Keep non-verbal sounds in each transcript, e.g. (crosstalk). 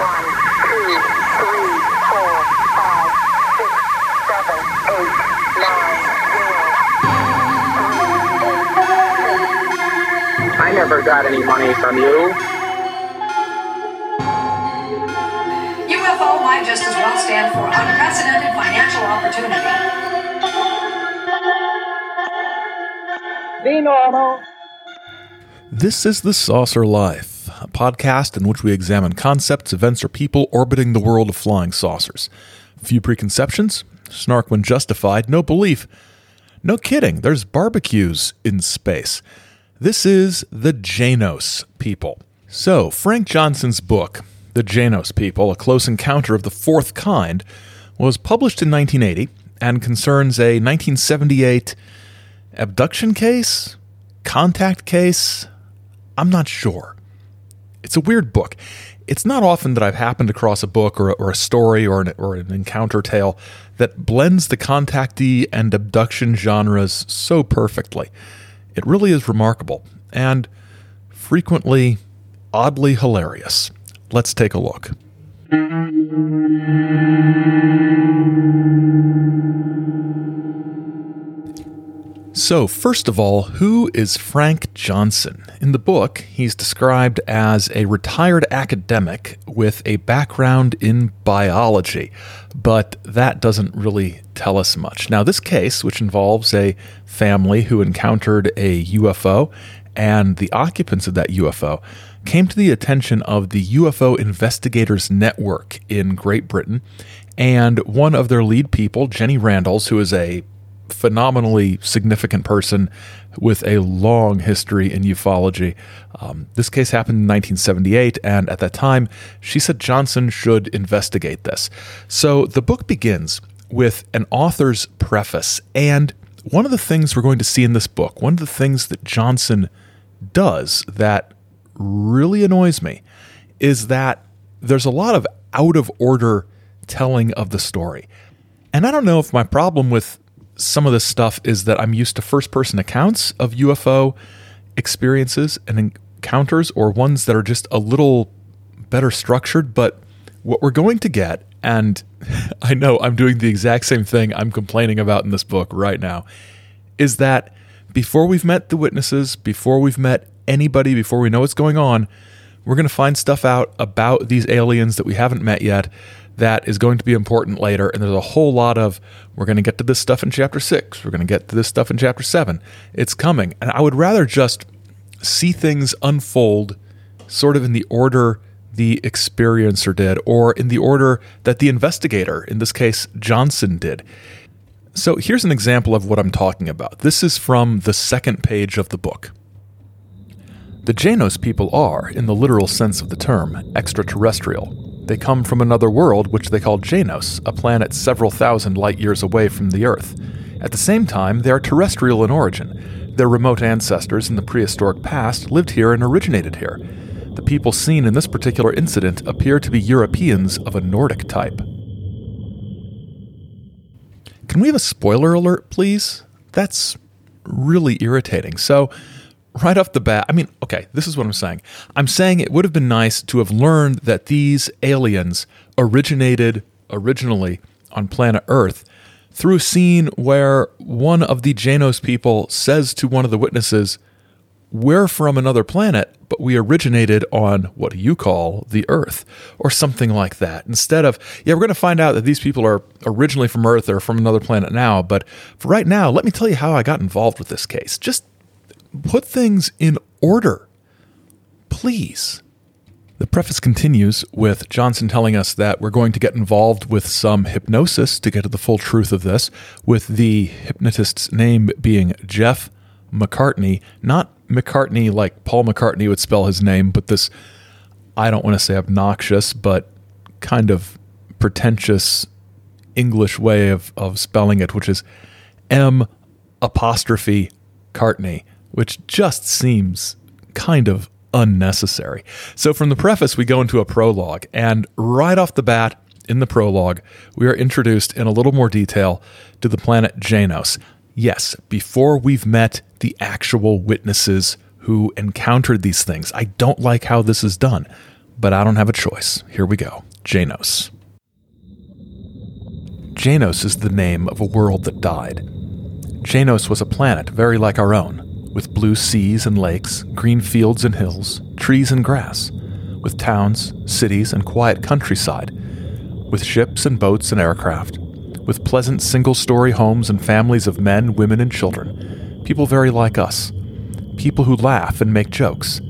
One, two, three, four, five, six, seven, eight, nine, zero, three, eight, six. I never got any money from you. UFO might just as well stand for unprecedented financial opportunity. Be normal. This is The Saucer Life, a podcast in which we examine concepts, events, or people orbiting the world of flying saucers. Few preconceptions, snark when justified, no belief. No kidding, there's barbecues in space. This is the Janos people. So, Frank Johnson's book, The Janos People A Close Encounter of the Fourth Kind, was published in 1980 and concerns a 1978 abduction case, contact case. I'm not sure. It's a weird book. It's not often that I've happened across a book or, or a story or an, or an encounter tale that blends the contactee and abduction genres so perfectly. It really is remarkable and frequently oddly hilarious. Let's take a look. So, first of all, who is Frank Johnson? In the book, he's described as a retired academic with a background in biology, but that doesn't really tell us much. Now, this case, which involves a family who encountered a UFO and the occupants of that UFO, came to the attention of the UFO Investigators Network in Great Britain, and one of their lead people, Jenny Randles, who is a phenomenally significant person with a long history in ufology. Um, this case happened in 1978, and at that time, she said Johnson should investigate this. So the book begins with an author's preface, and one of the things we're going to see in this book, one of the things that Johnson does that really annoys me, is that there's a lot of out of order telling of the story. And I don't know if my problem with some of this stuff is that I'm used to first person accounts of UFO experiences and encounters, or ones that are just a little better structured. But what we're going to get, and (laughs) I know I'm doing the exact same thing I'm complaining about in this book right now, is that before we've met the witnesses, before we've met anybody, before we know what's going on, we're going to find stuff out about these aliens that we haven't met yet that is going to be important later. And there's a whole lot of, we're going to get to this stuff in chapter six, we're going to get to this stuff in chapter seven. It's coming. And I would rather just see things unfold sort of in the order the experiencer did, or in the order that the investigator, in this case, Johnson, did. So here's an example of what I'm talking about. This is from the second page of the book. The Janos people are, in the literal sense of the term, extraterrestrial. They come from another world, which they call Janos, a planet several thousand light years away from the Earth. At the same time, they are terrestrial in origin. Their remote ancestors in the prehistoric past lived here and originated here. The people seen in this particular incident appear to be Europeans of a Nordic type. Can we have a spoiler alert, please? That's really irritating. So, right off the bat, I mean, okay, this is what I'm saying. I'm saying it would have been nice to have learned that these aliens originated originally on planet Earth through a scene where one of the Janos people says to one of the witnesses, We're from another planet, but we originated on what you call the Earth, or something like that. Instead of, yeah, we're going to find out that these people are originally from Earth or from another planet now, but for right now, let me tell you how I got involved with this case. Just put things in order, please. The preface continues with Johnson telling us that we're going to get involved with some hypnosis to get to the full truth of this, with the hypnotist's name being Jeff McCartney, not McCartney like Paul McCartney would spell his name, but this, I don't want to say obnoxious, but kind of pretentious English way of, of spelling it, which is M apostrophe Cartney which just seems kind of unnecessary. So, from the preface, we go into a prologue, and right off the bat, in the prologue, we are introduced in a little more detail to the planet Janos. Yes, before we've met the actual witnesses who encountered these things. I don't like how this is done, but I don't have a choice. Here we go Janos. Janos is the name of a world that died. Janos was a planet very like our own, with blue seas and lakes, green fields and hills, trees and grass, with towns, cities, and quiet countryside, with ships and boats and aircraft, with pleasant single story homes and families of men, women, and children, people very like us, people who laugh and make jokes,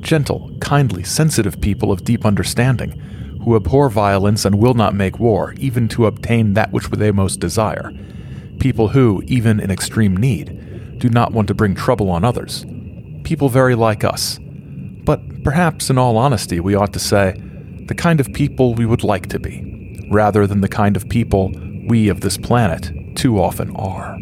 gentle, kindly, sensitive people of deep understanding who abhor violence and will not make war, even to obtain that which they most desire. People who, even in extreme need, do not want to bring trouble on others. People very like us. But perhaps, in all honesty, we ought to say, the kind of people we would like to be, rather than the kind of people we of this planet too often are.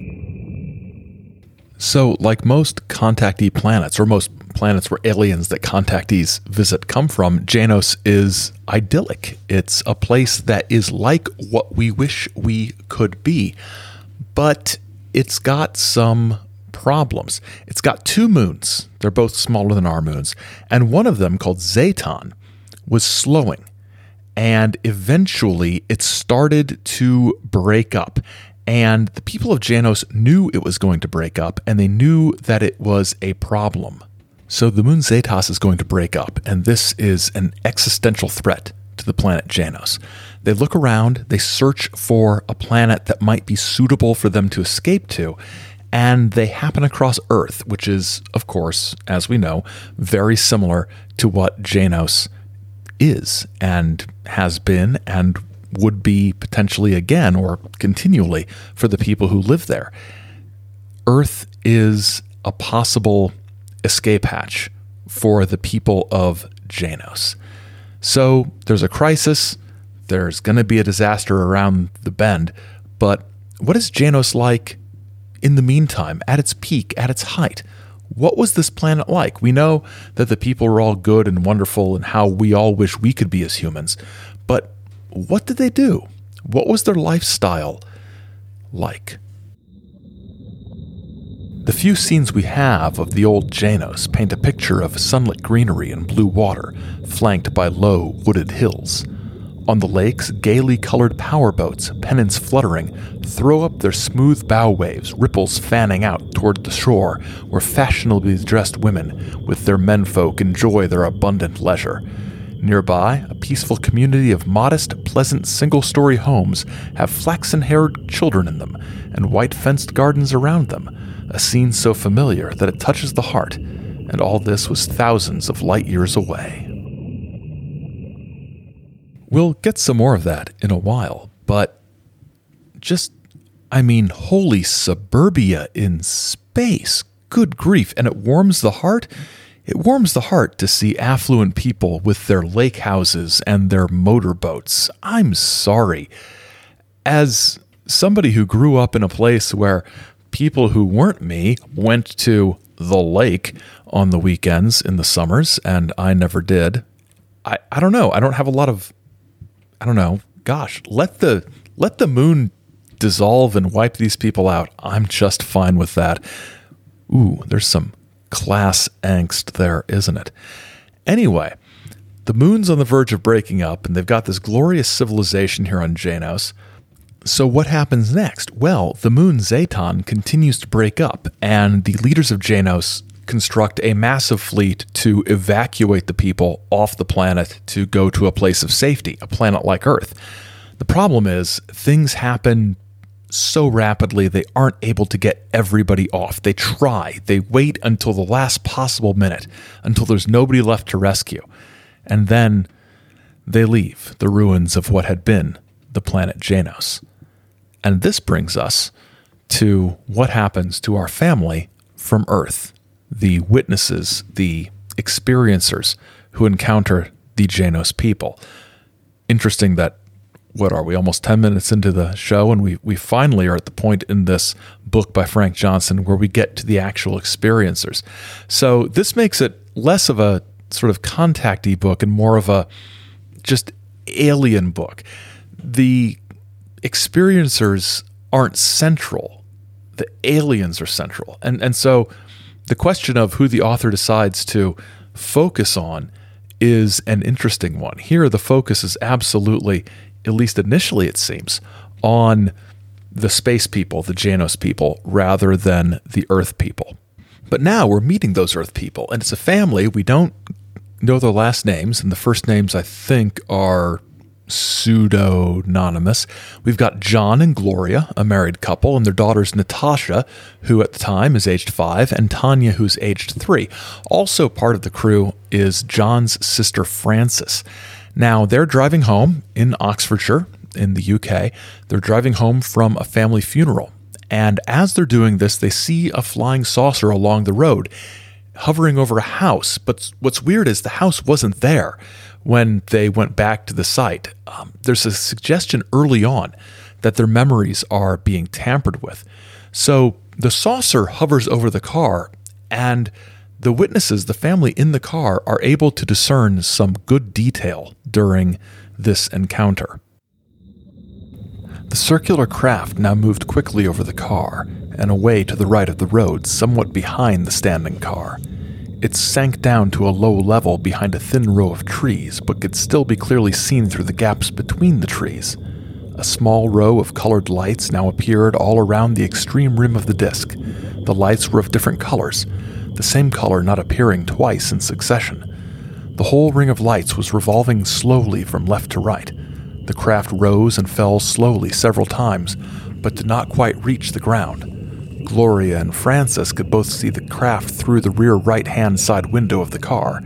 So, like most contactee planets, or most planets where aliens that contactees visit come from, Janos is idyllic. It's a place that is like what we wish we could be, but it's got some problems. It's got two moons. They're both smaller than our moons, and one of them, called Zeton, was slowing. And eventually it started to break up. And the people of Janos knew it was going to break up, and they knew that it was a problem. So the moon Zetos is going to break up, and this is an existential threat to the planet Janos. They look around, they search for a planet that might be suitable for them to escape to, and they happen across Earth, which is, of course, as we know, very similar to what Janos is and has been and would be potentially again or continually for the people who live there. Earth is a possible escape hatch for the people of Janos. So there's a crisis, there's going to be a disaster around the bend, but what is Janos like in the meantime, at its peak, at its height? What was this planet like? We know that the people were all good and wonderful and how we all wish we could be as humans, but what did they do? What was their lifestyle like? The few scenes we have of the old Janos paint a picture of sunlit greenery and blue water, flanked by low, wooded hills. On the lakes, gaily colored powerboats, pennants fluttering, throw up their smooth bow waves, ripples fanning out toward the shore, where fashionably dressed women, with their menfolk, enjoy their abundant leisure. Nearby, a peaceful community of modest, pleasant single story homes have flaxen haired children in them, and white fenced gardens around them, a scene so familiar that it touches the heart, and all this was thousands of light years away. We'll get some more of that in a while, but just, I mean, holy suburbia in space. Good grief. And it warms the heart it warms the heart to see affluent people with their lake houses and their motorboats. I'm sorry. As somebody who grew up in a place where people who weren't me went to the lake on the weekends in the summers, and I never did. I, I don't know. I don't have a lot of I don't know. Gosh, let the let the moon dissolve and wipe these people out. I'm just fine with that. Ooh, there's some class angst there, isn't it? Anyway, the moon's on the verge of breaking up, and they've got this glorious civilization here on Janos. So, what happens next? Well, the moon Zeton continues to break up, and the leaders of Janos construct a massive fleet to evacuate the people off the planet to go to a place of safety, a planet like Earth. The problem is, things happen so rapidly they aren't able to get everybody off. They try, they wait until the last possible minute, until there's nobody left to rescue. And then they leave the ruins of what had been the planet Janos. And this brings us to what happens to our family from Earth, the witnesses, the experiencers who encounter the Janos people. Interesting that what are we almost 10 minutes into the show and we we finally are at the point in this book by Frank Johnson where we get to the actual experiencers. So this makes it less of a sort of contacty book and more of a just alien book. The experiencers aren't central. The aliens are central. And and so the question of who the author decides to focus on is an interesting one. Here, the focus is absolutely, at least initially, it seems, on the space people, the Janos people, rather than the Earth people. But now we're meeting those Earth people, and it's a family. We don't know their last names, and the first names I think are pseudonymous. We've got John and Gloria, a married couple, and their daughters Natasha, who at the time is aged five, and Tanya, who's aged three. Also part of the crew is John's sister Frances. Now they're driving home in Oxfordshire, in the UK. They're driving home from a family funeral. And as they're doing this, they see a flying saucer along the road hovering over a house. But what's weird is the house wasn't there when they went back to the site. Um, there's a suggestion early on that their memories are being tampered with. So the saucer hovers over the car, and the witnesses, the family in the car, are able to discern some good detail during this encounter. The circular craft now moved quickly over the car and away to the right of the road, somewhat behind the standing car. It sank down to a low level behind a thin row of trees, but could still be clearly seen through the gaps between the trees. A small row of colored lights now appeared all around the extreme rim of the disk. The lights were of different colors, the same color not appearing twice in succession. The whole ring of lights was revolving slowly from left to right. The craft rose and fell slowly several times, but did not quite reach the ground. Gloria and Frances could both see the craft through the rear right hand side window of the car.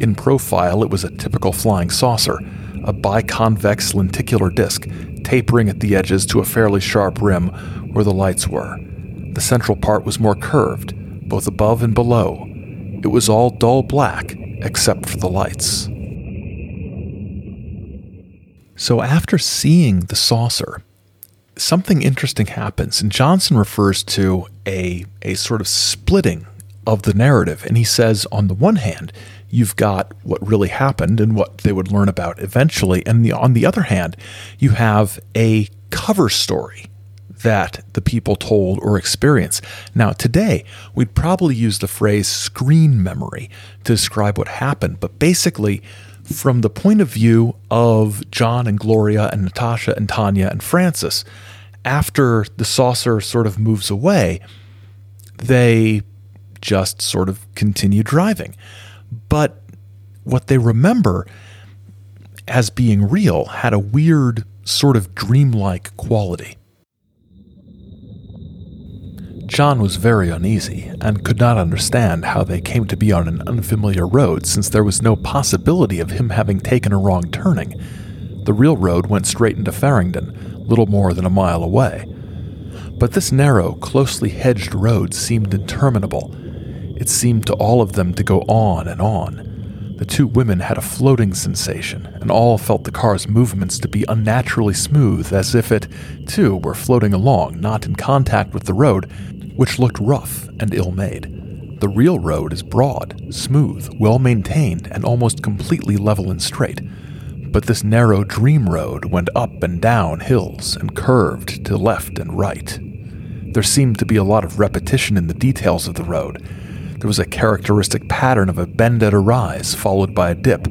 In profile, it was a typical flying saucer, a biconvex lenticular disc, tapering at the edges to a fairly sharp rim where the lights were. The central part was more curved, both above and below. It was all dull black, except for the lights. So, after seeing the saucer, something interesting happens, and Johnson refers to a a sort of splitting of the narrative, and he says, on the one hand, you've got what really happened and what they would learn about eventually, and the, on the other hand, you have a cover story that the people told or experienced. Now, today, we'd probably use the phrase screen memory to describe what happened, but basically, from the point of view of John and Gloria and Natasha and Tanya and Frances. after the saucer sort of moves away, they just sort of continue driving. But what they remember as being real had a weird, sort of dreamlike quality. John was very uneasy and could not understand how they came to be on an unfamiliar road since there was no possibility of him having taken a wrong turning. The real road went straight into Faringdon, little more than a mile away. But this narrow, closely hedged road seemed interminable. It seemed to all of them to go on and on. The two women had a floating sensation, and all felt the car's movements to be unnaturally smooth, as if it, too, were floating along, not in contact with the road, which looked rough and ill made. The real road is broad, smooth, well maintained, and almost completely level and straight. But this narrow dream road went up and down hills and curved to left and right. There seemed to be a lot of repetition in the details of the road. There was a characteristic pattern of a bend at a rise, followed by a dip,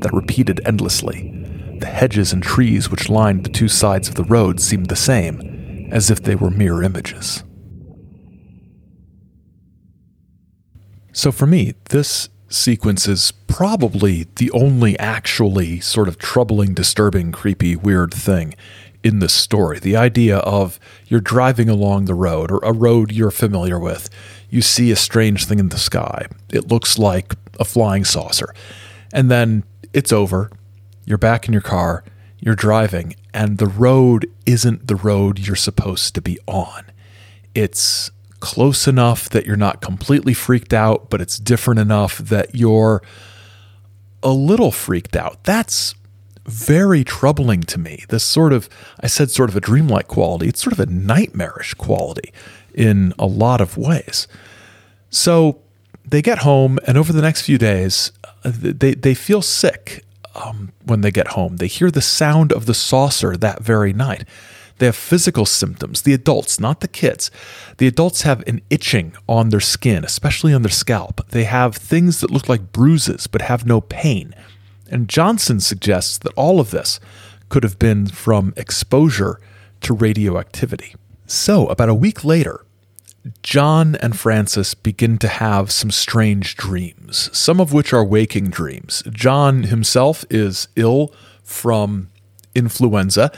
that repeated endlessly. The hedges and trees which lined the two sides of the road seemed the same, as if they were mirror images. So for me, this sequence is probably the only actually sort of troubling, disturbing, creepy, weird thing in the story. The idea of you're driving along the road or a road you're familiar with, you see a strange thing in the sky. It looks like a flying saucer. And then it's over. You're back in your car, you're driving, and the road isn't the road you're supposed to be on. It's close enough that you're not completely freaked out, but it's different enough that you're a little freaked out. That's very troubling to me. This sort of, I said, sort of a dreamlike quality. It's sort of a nightmarish quality in a lot of ways. So they get home, and over the next few days, uh, they, they feel sick um, when they get home. They hear the sound of the saucer that very night. They have physical symptoms. The adults, not the kids. The adults have an itching on their skin, especially on their scalp. They have things that look like bruises but have no pain. And Johnson suggests that all of this could have been from exposure to radioactivity. So, about a week later, John and Frances begin to have some strange dreams, some of which are waking dreams. John himself is ill from influenza,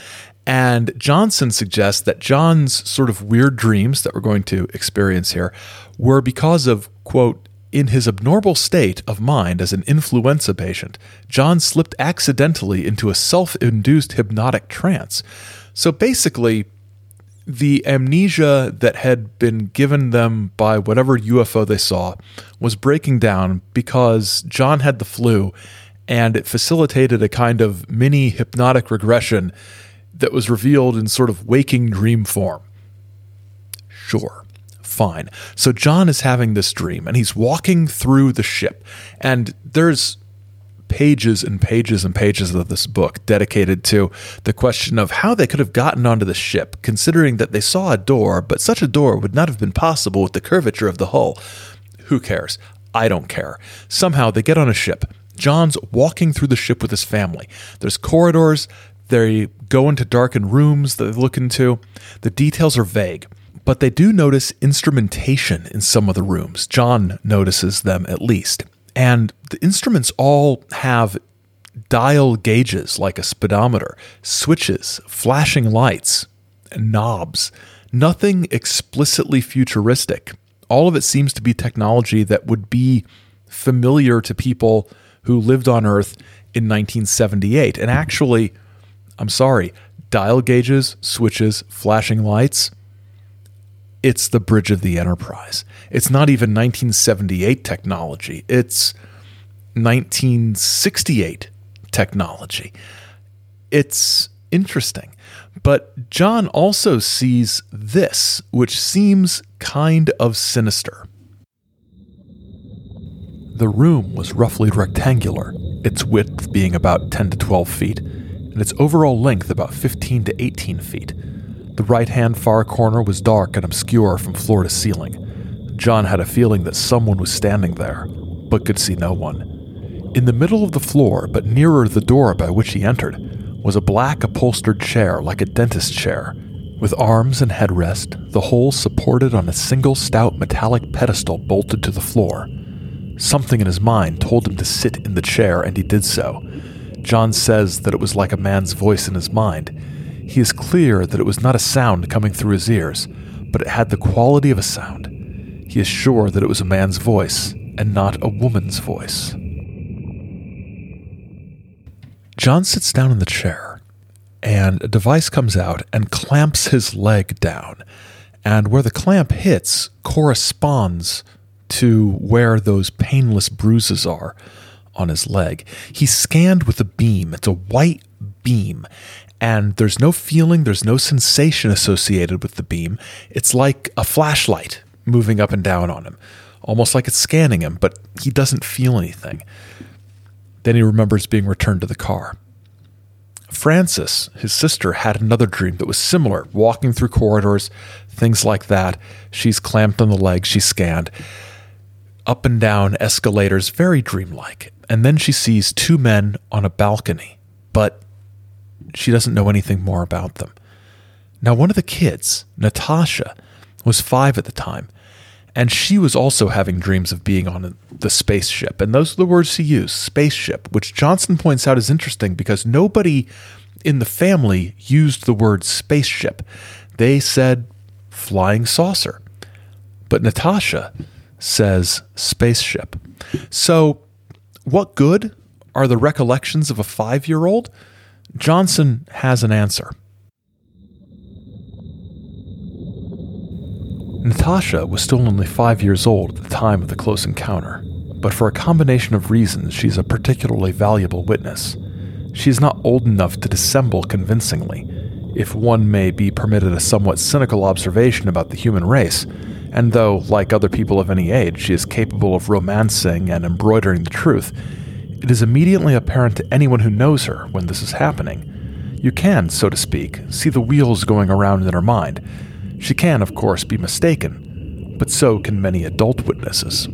and Johnson suggests that John's sort of weird dreams that we're going to experience here were because of, quote, in his abnormal state of mind as an influenza patient, John slipped accidentally into a self induced hypnotic trance. So basically, the amnesia that had been given them by whatever UFO they saw was breaking down because John had the flu and it facilitated a kind of mini hypnotic regression that was revealed in sort of waking dream form. Sure, fine. So John is having this dream and he's walking through the ship, and there's pages and pages and pages of this book dedicated to the question of how they could have gotten onto the ship, considering that they saw a door, but such a door would not have been possible with the curvature of the hull. Who cares? I don't care. Somehow they get on a ship. John's walking through the ship with his family. There's corridors, they go into darkened rooms that they look into. The details are vague, but they do notice instrumentation in some of the rooms. John notices them at least. And the instruments all have dial gauges like a speedometer, switches, flashing lights, knobs. Nothing explicitly futuristic. All of it seems to be technology that would be familiar to people who lived on Earth in 1978. And actually, I'm sorry, dial gauges, switches, flashing lights. It's the bridge of the Enterprise. It's not even 1978 technology. It's 1968 technology. It's interesting. But John also sees this, which seems kind of sinister. The room was roughly rectangular, its width being about 10 to 12 feet, and its overall length about 15 to 18 feet. The right hand far corner was dark and obscure from floor to ceiling. John had a feeling that someone was standing there, but could see no one. In the middle of the floor, but nearer the door by which he entered, was a black upholstered chair like a dentist's chair, with arms and headrest, the whole supported on a single stout metallic pedestal bolted to the floor. Something in his mind told him to sit in the chair, and he did so. John says that it was like a man's voice in his mind. He is clear that it was not a sound coming through his ears, but it had the quality of a sound. He is sure that it was a man's voice and not a woman's voice. John sits down in the chair, and a device comes out and clamps his leg down. And where the clamp hits corresponds to where those painless bruises are on his leg. He's scanned with a beam. It's a white beam. And there's no feeling, there's no sensation associated with the beam. It's like a flashlight moving up and down on him, almost like it's scanning him, but he doesn't feel anything. Then he remembers being returned to the car. Frances, his sister, had another dream that was similar, walking through corridors, things like that. She's clamped on the leg, she's scanned up and down escalators, very dreamlike. And then she sees two men on a balcony, but she doesn't know anything more about them. Now, one of the kids, Natasha, was five at the time, and she was also having dreams of being on the spaceship. And those are the words she used spaceship, which Johnson points out is interesting because nobody in the family used the word spaceship. They said flying saucer. But Natasha says spaceship. So, what good are the recollections of a five year old? Johnson has an answer. Natasha was still only five years old at the time of the close encounter, but for a combination of reasons, she's a particularly valuable witness. She is not old enough to dissemble convincingly, if one may be permitted a somewhat cynical observation about the human race, and though, like other people of any age, she is capable of romancing and embroidering the truth, it is immediately apparent to anyone who knows her when this is happening. You can, so to speak, see the wheels going around in her mind. She can, of course, be mistaken, but so can many adult witnesses.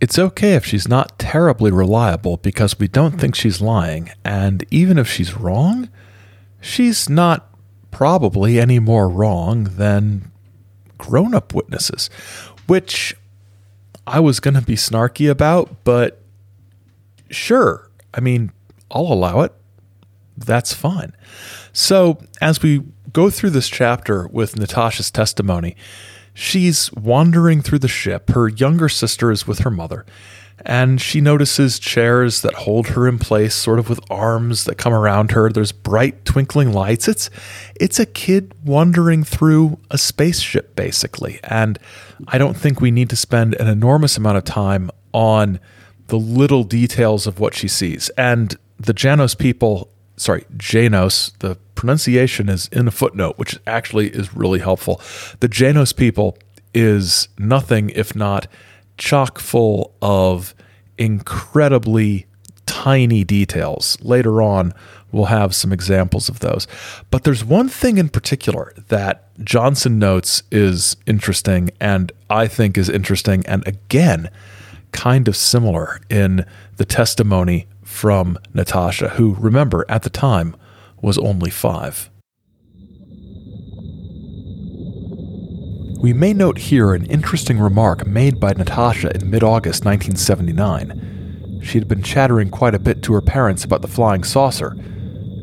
It's okay if she's not terribly reliable because we don't think she's lying, and even if she's wrong, she's not probably any more wrong than grown up witnesses, which I was going to be snarky about, but sure. I mean, I'll allow it. That's fine. So, as we go through this chapter with Natasha's testimony, She's wandering through the ship. Her younger sister is with her mother, and she notices chairs that hold her in place, sort of with arms that come around her. There's bright twinkling lights. It's it's a kid wandering through a spaceship, basically. And I don't think we need to spend an enormous amount of time on the little details of what she sees. And the Janos people sorry, Janos, the pronunciation is in a footnote, which actually is really helpful. The Janos people is nothing if not chock full of incredibly tiny details. Later on, we'll have some examples of those. But there's one thing in particular that Johnson notes is interesting and I think is interesting and again, kind of similar in the testimony from Natasha, who, remember, at the time was only five. We may note here an interesting remark made by Natasha in mid August 1979. She had been chattering quite a bit to her parents about the flying saucer.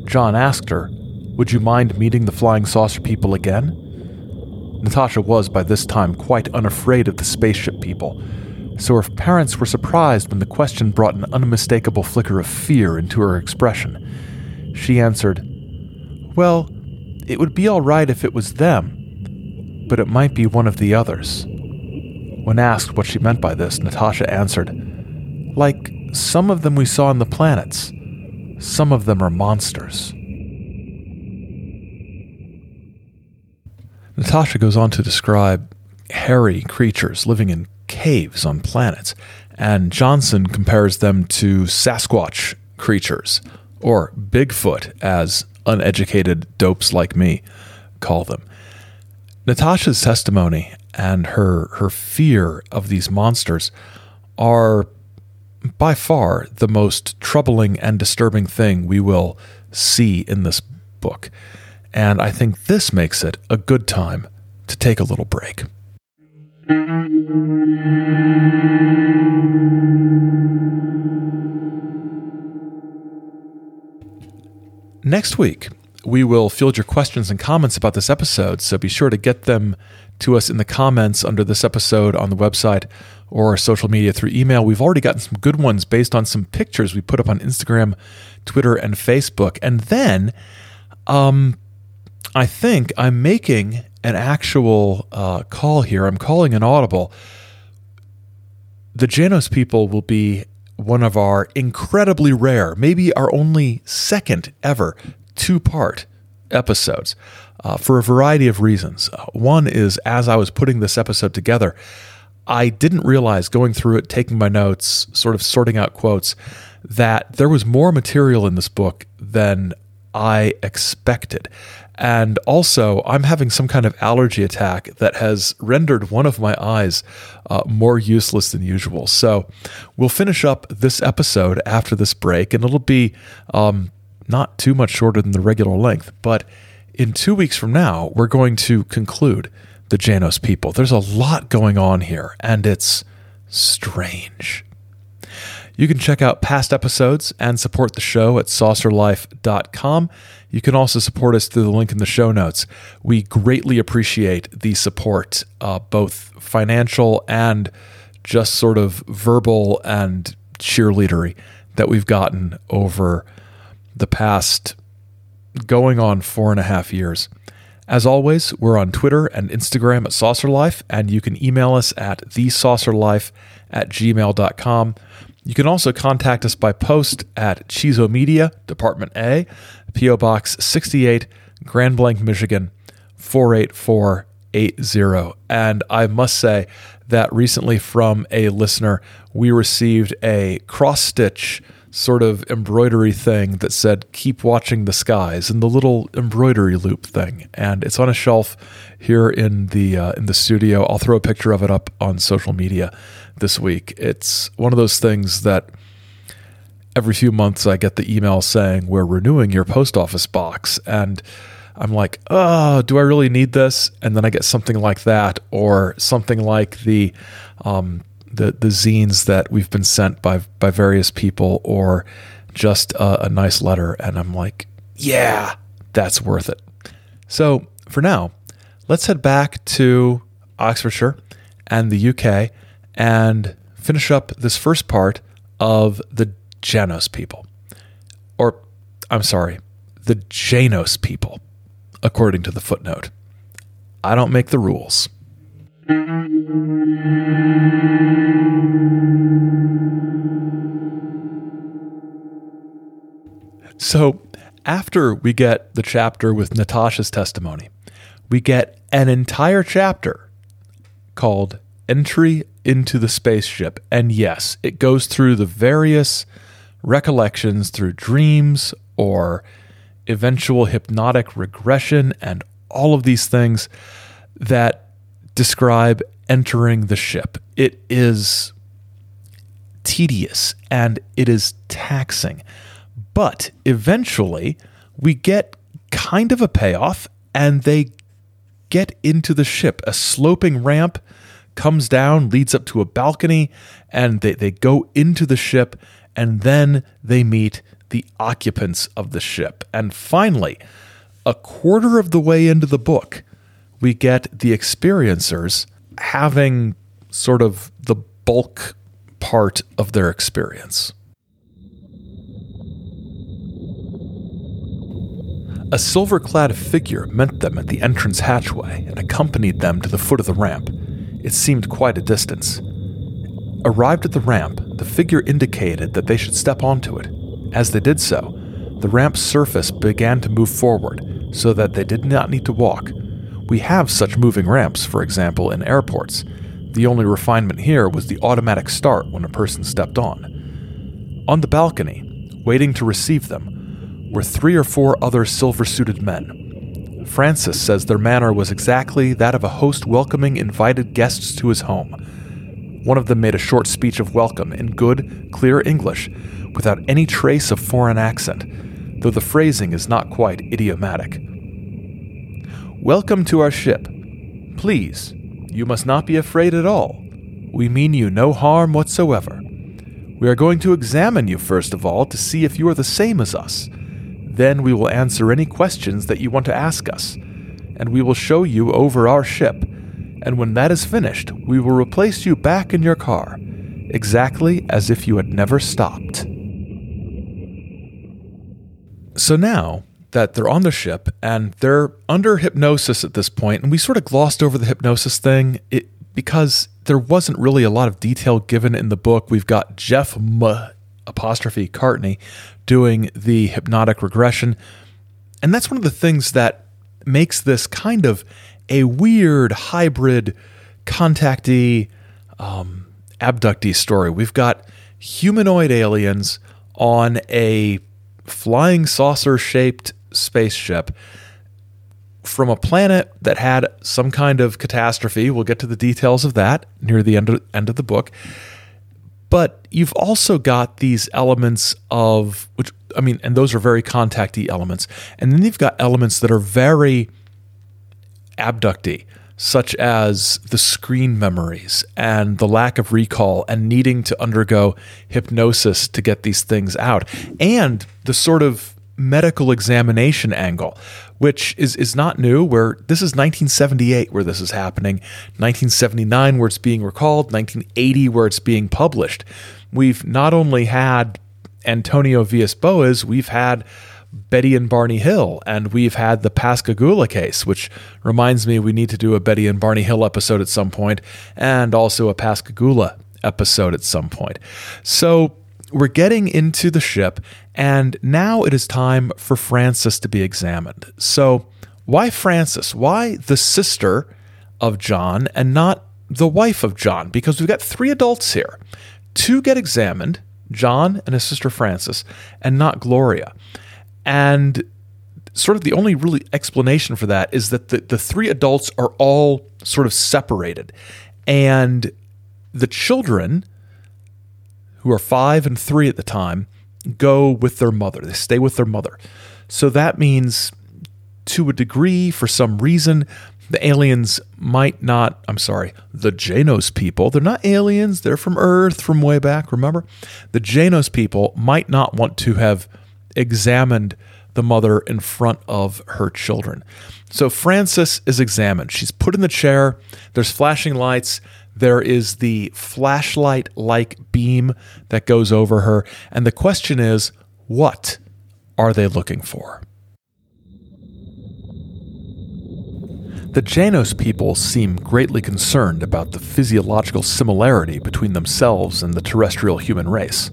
John asked her, Would you mind meeting the flying saucer people again? Natasha was by this time quite unafraid of the spaceship people so her parents were surprised when the question brought an unmistakable flicker of fear into her expression. She answered, Well, it would be all right if it was them, but it might be one of the others. When asked what she meant by this, Natasha answered, Like some of them we saw on the planets, some of them are monsters. Natasha goes on to describe hairy creatures living in caves on planets, and Johnson compares them to Sasquatch creatures, or Bigfoot, as uneducated dopes like me call them. Natasha's testimony and her her fear of these monsters are by far the most troubling and disturbing thing we will see in this book. And I think this makes it a good time to take a little break. Next week, we will field your questions and comments about this episode, so be sure to get them to us in the comments under this episode on the website or social media through email. We've already gotten some good ones based on some pictures we put up on Instagram, Twitter, and Facebook. And then um, I think I'm making an actual uh, call here. I'm calling an audible. The Janos people will be one of our incredibly rare, maybe our only second ever two part episodes uh, for a variety of reasons. Uh, one is as I was putting this episode together, I didn't realize going through it, taking my notes, sort of sorting out quotes, that there was more material in this book than I expected. And also, I'm having some kind of allergy attack that has rendered one of my eyes uh, more useless than usual. So, we'll finish up this episode after this break, and it'll be um, not too much shorter than the regular length. But in two weeks from now, we're going to conclude the Janos people. There's a lot going on here, and it's strange. You can check out past episodes and support the show at saucerlife.com. You can also support us through the link in the show notes. We greatly appreciate the support, uh, both financial and just sort of verbal and cheerleadery that we've gotten over the past going on four and a half years. As always, we're on Twitter and Instagram at SaucerLife, and you can email us at thesaucerlife at gmail.com. You can also contact us by post at Chizo Media, Department A, P.O. Box 68, Grand Blanc, Michigan 48480. And I must say that recently from a listener, we received a cross stitch sort of embroidery thing that said keep watching the skies and the little embroidery loop thing. And it's on a shelf here in the uh, in the studio. I'll throw a picture of it up on social media this week. It's one of those things that every few months i get the email saying we're renewing your post office box. And i'm like oh do i really need this? And then i get something like that or something like the um, the the zines that we've been sent by by various people or just a, a nice letter and I'm like, yeah, that's worth it. So for now, let's head back to Oxfordshire and the UK and finish up this first part of the Janos people. Or, I'm sorry, the Janos people, according to the footnote. I don't make the rules. So, after we get the chapter with Natasha's testimony, we get an entire chapter called Entry into the Spaceship. And yes, it goes through the various recollections through dreams or eventual hypnotic regression and all of these things that describe entering the ship. It is tedious and it is taxing. But eventually, we get kind of a payoff and they get into the ship. A sloping ramp comes down, leads up to a balcony, and they, they go into the ship, and then they meet the occupants of the ship. And finally, a quarter of the way into the book, we get the experiencers having sort of the bulk part of their experience. A silver clad figure met them at the entrance hatchway and accompanied them to the foot of the ramp. It seemed quite a distance. Arrived at the ramp, the figure indicated that they should step onto it. As they did so, the ramp's surface began to move forward so that they did not need to walk, we have such moving ramps, for example, in airports. The only refinement here was the automatic start when a person stepped on. On the balcony, waiting to receive them, were three or four other silver suited men. Frances says their manner was exactly that of a host welcoming invited guests to his home. One of them made a short speech of welcome in good, clear English, without any trace of foreign accent, though the phrasing is not quite idiomatic. Welcome to our ship. Please, you must not be afraid at all. We mean you no harm whatsoever. We are going to examine you first of all to see if you are the same as us. Then we will answer any questions that you want to ask us, and we will show you over our ship. And when that is finished, we will replace you back in your car, exactly as if you had never stopped. So now, that they're on the ship and they're under hypnosis at this point, and we sort of glossed over the hypnosis thing it, because there wasn't really a lot of detail given in the book. We've got Jeff M apostrophe Cartney doing the hypnotic regression, and that's one of the things that makes this kind of a weird hybrid contactee um, abductee story. We've got humanoid aliens on a flying saucer shaped spaceship from a planet that had some kind of catastrophe. We'll get to the details of that near the end of, end of the book. But you've also got these elements of which I mean, and those are very contacty elements. And then you've got elements that are very abductee, such as the screen memories and the lack of recall and needing to undergo hypnosis to get these things out. And the sort of medical examination angle, which is, is not new, where this is 1978 where this is happening, 1979 where it's being recalled, 1980 where it's being published. We've not only had Antonio Villas Boas, we've had Betty and Barney Hill, and we've had the Pascagoula case, which reminds me we need to do a Betty and Barney Hill episode at some point, and also a Pascagoula episode at some point. So we're getting into the ship, and now it is time for Frances to be examined. So, why Frances? Why the sister of John and not the wife of John? Because we've got three adults here. Two get examined, John and his sister Frances, and not Gloria. And sort of the only really explanation for that is that the, the three adults are all sort of separated. And the children, who are five and three at the time, go with their mother. They stay with their mother. So that means, to a degree, for some reason, the aliens might not, I'm sorry, the Janos people, they're not aliens, they're from Earth from way back, remember? The Janos people might not want to have examined the mother in front of her children. So Frances is examined. She's put in the chair, there's flashing lights. There is the flashlight like beam that goes over her. And the question is what are they looking for? The Janos people seem greatly concerned about the physiological similarity between themselves and the terrestrial human race.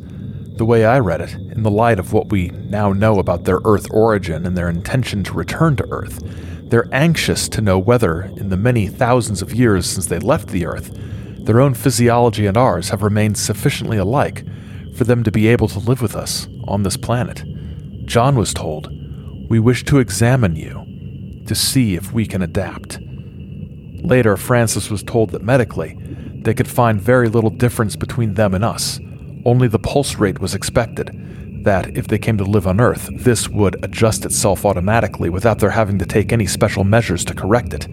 The way I read it, in the light of what we now know about their Earth origin and their intention to return to Earth, they're anxious to know whether, in the many thousands of years since they left the Earth, their own physiology and ours have remained sufficiently alike for them to be able to live with us on this planet. John was told, We wish to examine you to see if we can adapt. Later, Frances was told that medically, they could find very little difference between them and us. Only the pulse rate was expected, that if they came to live on Earth, this would adjust itself automatically without their having to take any special measures to correct it.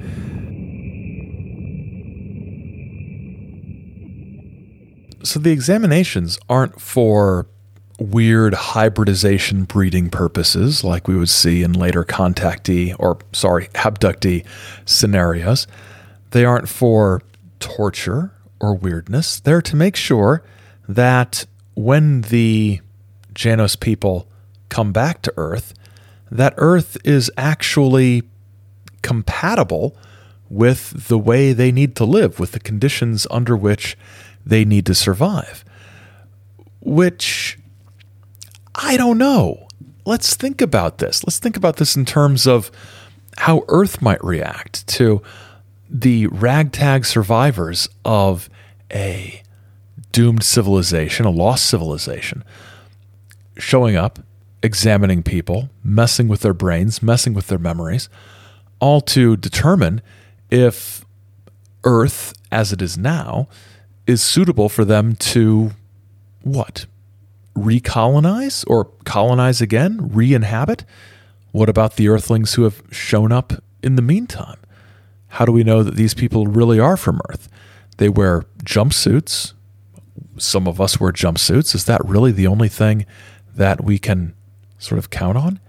So the examinations aren't for weird hybridization breeding purposes like we would see in later contactee or sorry, abductee scenarios. They aren't for torture or weirdness. They're to make sure that when the Janos people come back to Earth, that Earth is actually compatible with the way they need to live, with the conditions under which they need to survive. Which I don't know. Let's think about this. Let's think about this in terms of how Earth might react to the ragtag survivors of a doomed civilization, a lost civilization, showing up, examining people, messing with their brains, messing with their memories, all to determine if Earth, as it is now, is suitable for them to what? Recolonize or colonize again? Re inhabit? What about the Earthlings who have shown up in the meantime? How do we know that these people really are from Earth? They wear jumpsuits. Some of us wear jumpsuits. Is that really the only thing that we can sort of count on?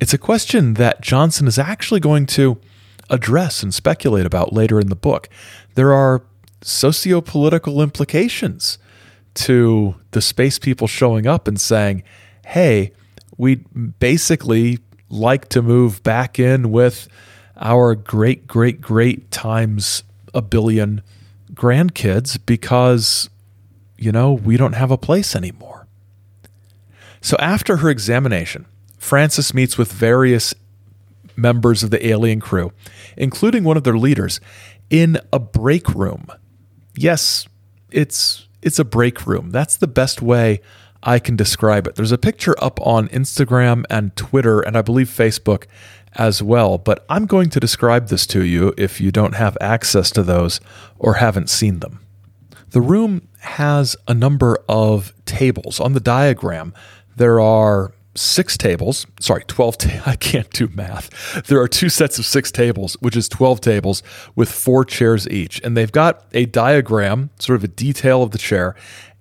It's a question that Johnson is actually going to address and speculate about later in the book. There are socio-political implications to the space people showing up and saying, "Hey, we basically like to move back in with our great great great times a billion grandkids because you know, we don't have a place anymore." So after her examination, Frances meets with various members of the alien crew, including one of their leaders, in a break room yes, it's it's a break room. That's the best way I can describe it. There's a picture up on Instagram and Twitter and I believe Facebook as well, but I'm going to describe this to you if you don't have access to those or haven't seen them. The room has a number of tables. On the diagram, there are six tables. Sorry, 12. Ta- (laughs) I can't do math. There are two sets of six tables, which is 12 tables with four chairs each. And they've got a diagram, sort of a detail of the chair.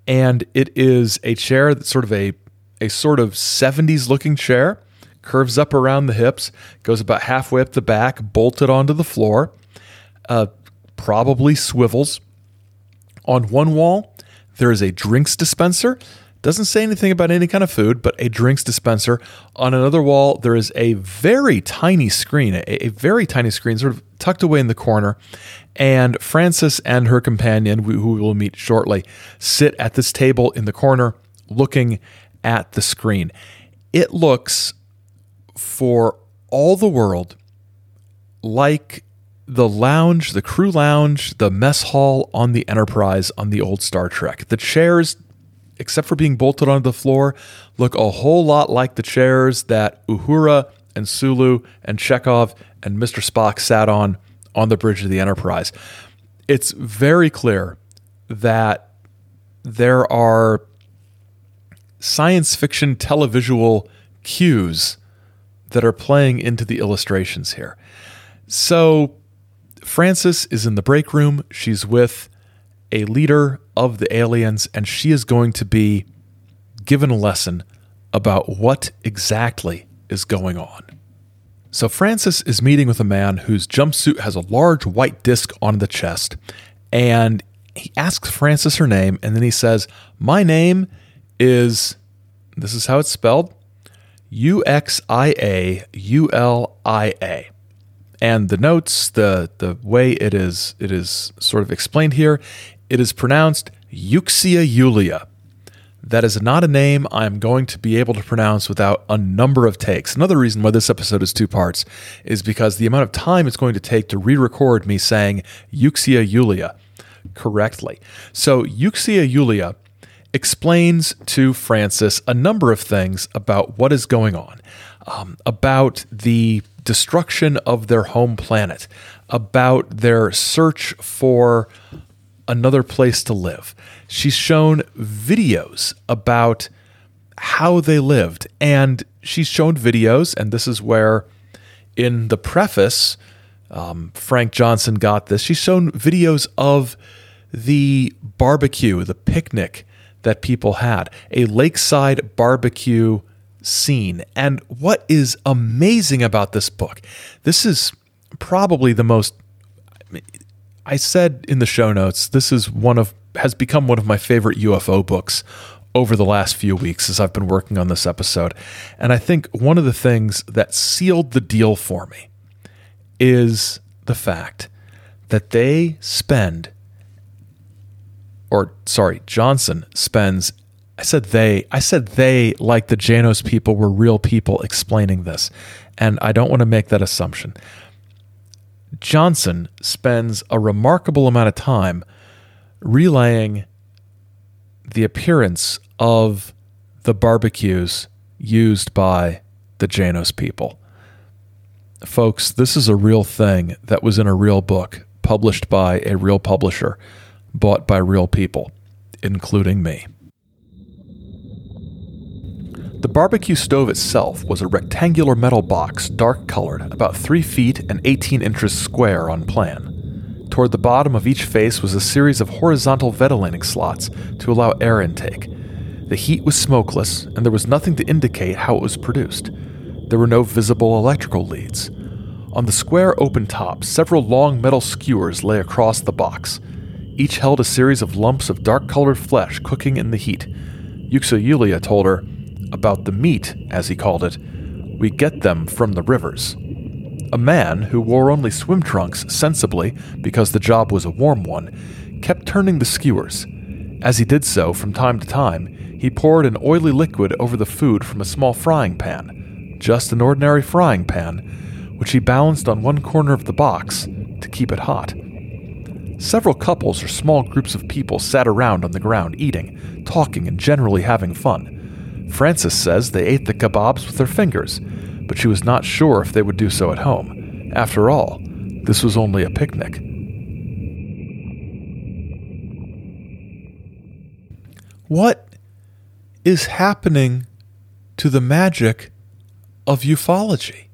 And it is a chair that's sort of a, a sort of 70s looking chair, curves up around the hips, goes about halfway up the back, bolted onto the floor, uh, probably swivels. On one wall, there is a drinks dispenser doesn't say anything about any kind of food, but a drinks dispenser. On another wall, there is a very tiny screen, a, a very tiny screen, sort of tucked away in the corner. And Frances and her companion, who we will meet shortly, sit at this table in the corner looking at the screen. It looks for all the world like the lounge, the crew lounge, the mess hall on the Enterprise on the old Star Trek. The chairs except for being bolted onto the floor, look a whole lot like the chairs that Uhura and Sulu and Chekhov and Mr. Spock sat on on the bridge of the Enterprise. It's very clear that there are science fiction televisual cues that are playing into the illustrations here. So Frances is in the break room. She's with a leader of the aliens, and she is going to be given a lesson about what exactly is going on. So, Frances is meeting with a man whose jumpsuit has a large white disc on the chest, and he asks Frances her name, and then he says, My name is, this is how it's spelled U X I A U L I A. And the notes, the the way it is it is sort of explained here, it is pronounced Euxia Yulia. That is not a name I'm going to be able to pronounce without a number of takes. Another reason why this episode is two parts is because the amount of time it's going to take to re record me saying Euxia Yulia correctly. So, Euxia Yulia explains to Frances a number of things about what is going on, um, about the destruction of their home planet, about their search for another place to live. She's shown videos about how they lived, and she's shown videos, and this is where in the preface, um, Frank Johnson got this. She's shown videos of the barbecue, the picnic that people had, a lakeside barbecue scene. And what is amazing about this book, this is probably the most. I said in the show notes, this is one of has become one of my favorite UFO books over the last few weeks as I've been working on this episode. And I think one of the things that sealed the deal for me is the fact that they spend or sorry, Johnson spends I said they. I said they like the Janos people were real people explaining this. And I don't want to make that assumption. Johnson spends a remarkable amount of time relaying the appearance of the barbecues used by the Janos people. Folks, this is a real thing that was in a real book, published by a real publisher, bought by real people, including me. The barbecue stove itself was a rectangular metal box, dark colored, about 3 feet and 18 inches square on plan. Toward the bottom of each face was a series of horizontal ventilating slots to allow air intake. The heat was smokeless, and there was nothing to indicate how it was produced. There were no visible electrical leads. On the square open top, several long metal skewers lay across the box. Each held a series of lumps of dark colored flesh cooking in the heat. Euxia Yulia told her, about the meat, as he called it, we get them from the rivers. A man who wore only swim trunks sensibly because the job was a warm one kept turning the skewers. As he did so, from time to time, he poured an oily liquid over the food from a small frying pan, just an ordinary frying pan, which he balanced on one corner of the box to keep it hot. Several couples or small groups of people sat around on the ground eating, talking, and generally having fun. Frances says they ate the kebabs with their fingers, but she was not sure if they would do so at home. After all, this was only a picnic. What is happening to the magic of ufology?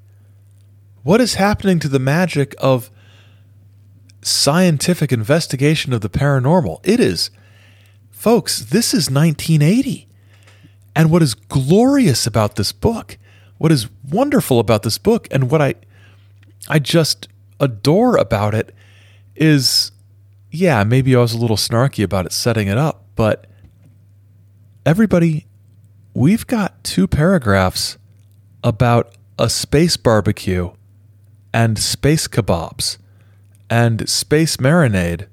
What is happening to the magic of scientific investigation of the paranormal? It is, folks, this is 1980. And what is glorious about this book, what is wonderful about this book, and what I I just adore about it is yeah, maybe I was a little snarky about it setting it up, but everybody, we've got two paragraphs about a space barbecue and space kebabs and space marinade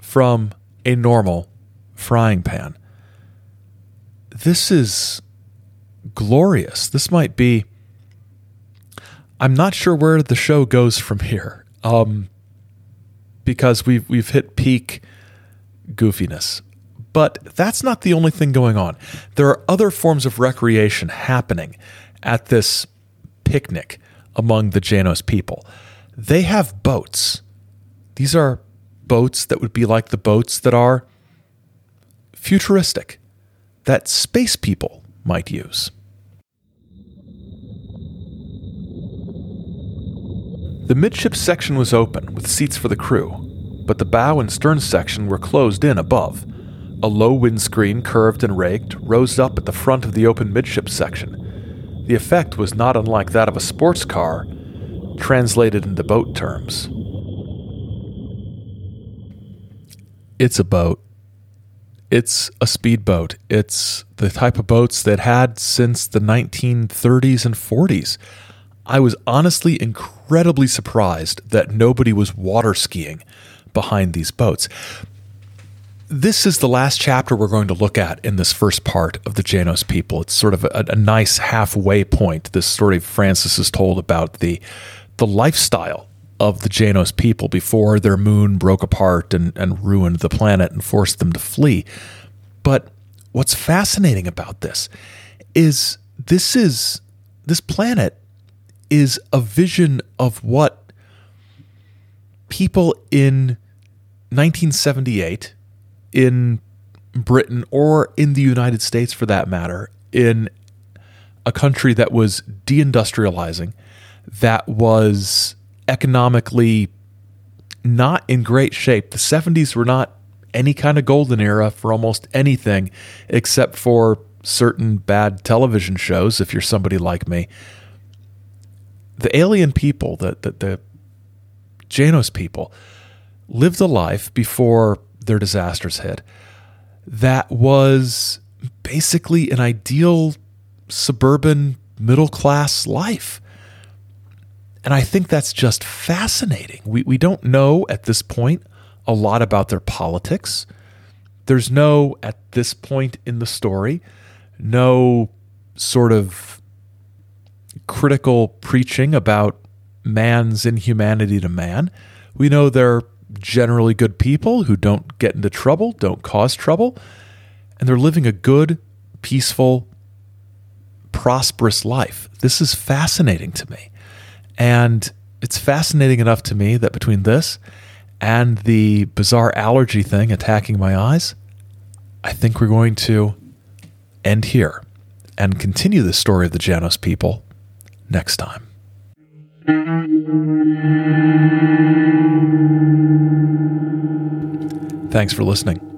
from a normal frying pan this is glorious. This might be. I'm not sure where the show goes from here, um, because we've we've hit peak goofiness. But that's not the only thing going on. There are other forms of recreation happening at this picnic among the Janos people. They have boats. These are boats that would be like the boats that are futuristic, that space people might use. The midship section was open, with seats for the crew, but the bow and stern section were closed in above. A low windscreen, curved and raked, rose up at the front of the open midship section. The effect was not unlike that of a sports car, translated into boat terms. It's a boat. It's a speedboat. It's the type of boats that had since the 1930s and 40s. I was honestly incredibly surprised that nobody was water skiing behind these boats. This is the last chapter we're going to look at in this first part of the Janos people. It's sort of a, a nice halfway point. This story Frances is told about the the lifestyle of the Janos people before their moon broke apart and, and ruined the planet and forced them to flee. But what's fascinating about this is this is this planet is a vision of what people in 1978 in Britain or in the United States for that matter, in a country that was deindustrializing, that was economically not in great shape. The 70s were not any kind of golden era for almost anything except for certain bad television shows, if you're somebody like me the alien people, the, the, the Janos people, lived a life before their disasters hit that was basically an ideal suburban middle class life. And I think that's just fascinating. We, we don't know at this point a lot about their politics. There's no, at this point in the story, no sort of critical preaching about man's inhumanity to man. We know they're generally good people who don't get into trouble, don't cause trouble, and they're living a good, peaceful, prosperous life. This is fascinating to me. And it's fascinating enough to me that between this and the bizarre allergy thing attacking my eyes, I think we're going to end here and continue the story of the Janos people next time. Thanks for listening.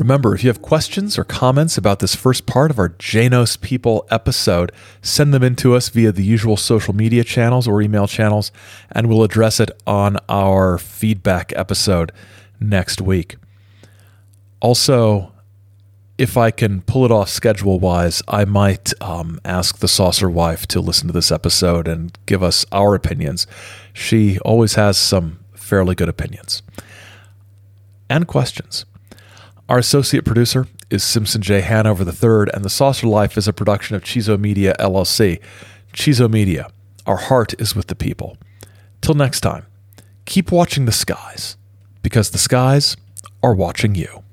Remember, if you have questions or comments about this first part of our Janos People episode, send them in to us via the usual social media channels or email channels, and we'll address it on our feedback episode next week. Also, if I can pull it off schedule wise, I might um, ask the saucer wife to listen to this episode and give us our opinions. She always has some fairly good opinions and questions. Our associate producer is Simpson J. Hanover III, and The Saucer Life is a production of Chizo Media LLC. Chizo Media, our heart is with the people. Till next time, keep watching the skies, because the skies are watching you.